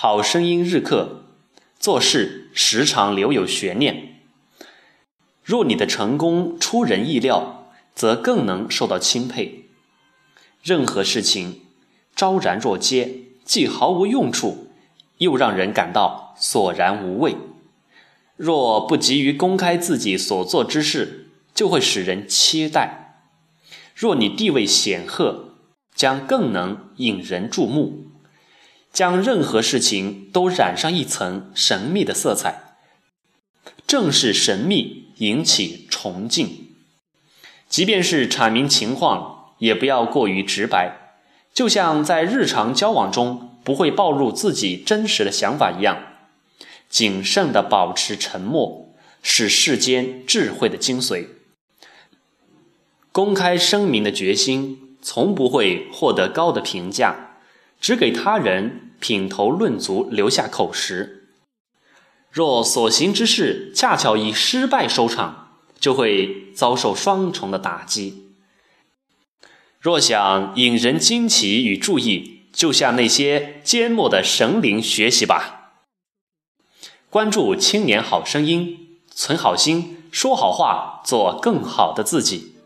好声音日课，做事时常留有悬念。若你的成功出人意料，则更能受到钦佩。任何事情昭然若揭，既毫无用处，又让人感到索然无味。若不急于公开自己所做之事，就会使人期待。若你地位显赫，将更能引人注目，将任何事情都染上一层神秘的色彩。正是神秘引起崇敬。即便是阐明情况，也不要过于直白，就像在日常交往中不会暴露自己真实的想法一样。谨慎地保持沉默，是世间智慧的精髓。公开声明的决心，从不会获得高的评价，只给他人品头论足留下口实。若所行之事恰巧以失败收场，就会遭受双重的打击。若想引人惊奇与注意，就向那些缄默的神灵学习吧。关注青年好声音，存好心，说好话，做更好的自己。